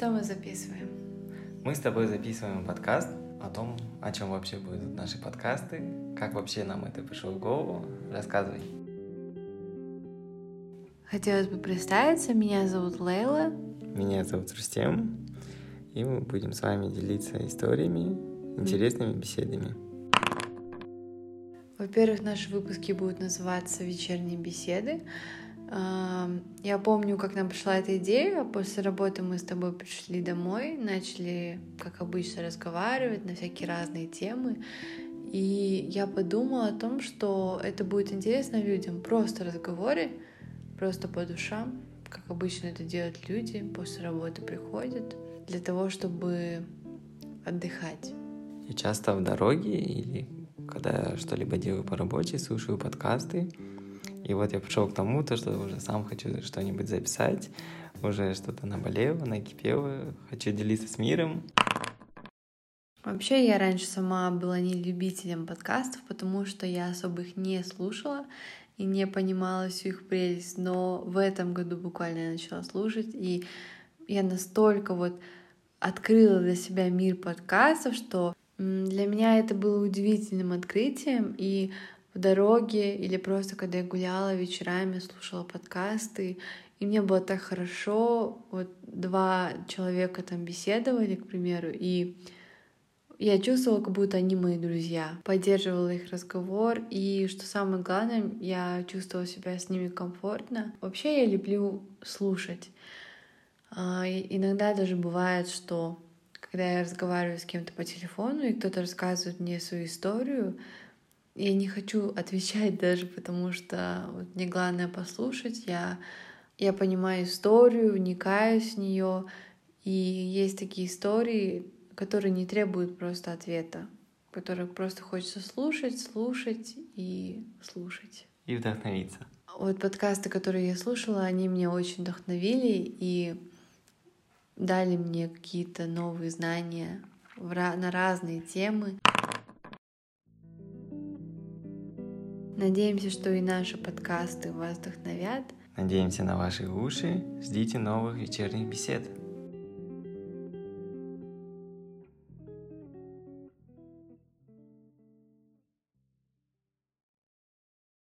что мы записываем? Мы с тобой записываем подкаст о том, о чем вообще будут наши подкасты, как вообще нам это пришло в голову. Рассказывай. Хотелось бы представиться. Меня зовут Лейла. Меня зовут Рустем. И мы будем с вами делиться историями, интересными беседами. Во-первых, наши выпуски будут называться «Вечерние беседы», я помню, как нам пришла эта идея. После работы мы с тобой пришли домой, начали, как обычно, разговаривать на всякие разные темы. И я подумала о том, что это будет интересно людям. Просто разговоры, просто по душам, как обычно это делают люди, после работы приходят, для того, чтобы отдыхать. Я часто в дороге или когда что-либо делаю по работе, слушаю подкасты, и вот я пришел к тому, то, что уже сам хочу что-нибудь записать, уже что-то наболело, накипело, хочу делиться с миром. Вообще, я раньше сама была не любителем подкастов, потому что я особо их не слушала и не понимала всю их прелесть. Но в этом году буквально я начала слушать, и я настолько вот открыла для себя мир подкастов, что для меня это было удивительным открытием, и в дороге или просто когда я гуляла вечерами, слушала подкасты, и мне было так хорошо. Вот два человека там беседовали, к примеру, и я чувствовала, как будто они мои друзья. Поддерживала их разговор, и что самое главное, я чувствовала себя с ними комфортно. Вообще я люблю слушать. А, иногда даже бывает, что когда я разговариваю с кем-то по телефону, и кто-то рассказывает мне свою историю, я не хочу отвечать даже, потому что вот мне главное послушать. Я, я понимаю историю, вникаюсь в нее. И есть такие истории, которые не требуют просто ответа, которые просто хочется слушать, слушать и слушать. И вдохновиться. Вот подкасты, которые я слушала, они меня очень вдохновили и дали мне какие-то новые знания на разные темы. Надеемся, что и наши подкасты вас вдохновят. Надеемся на ваши уши. Ждите новых вечерних бесед.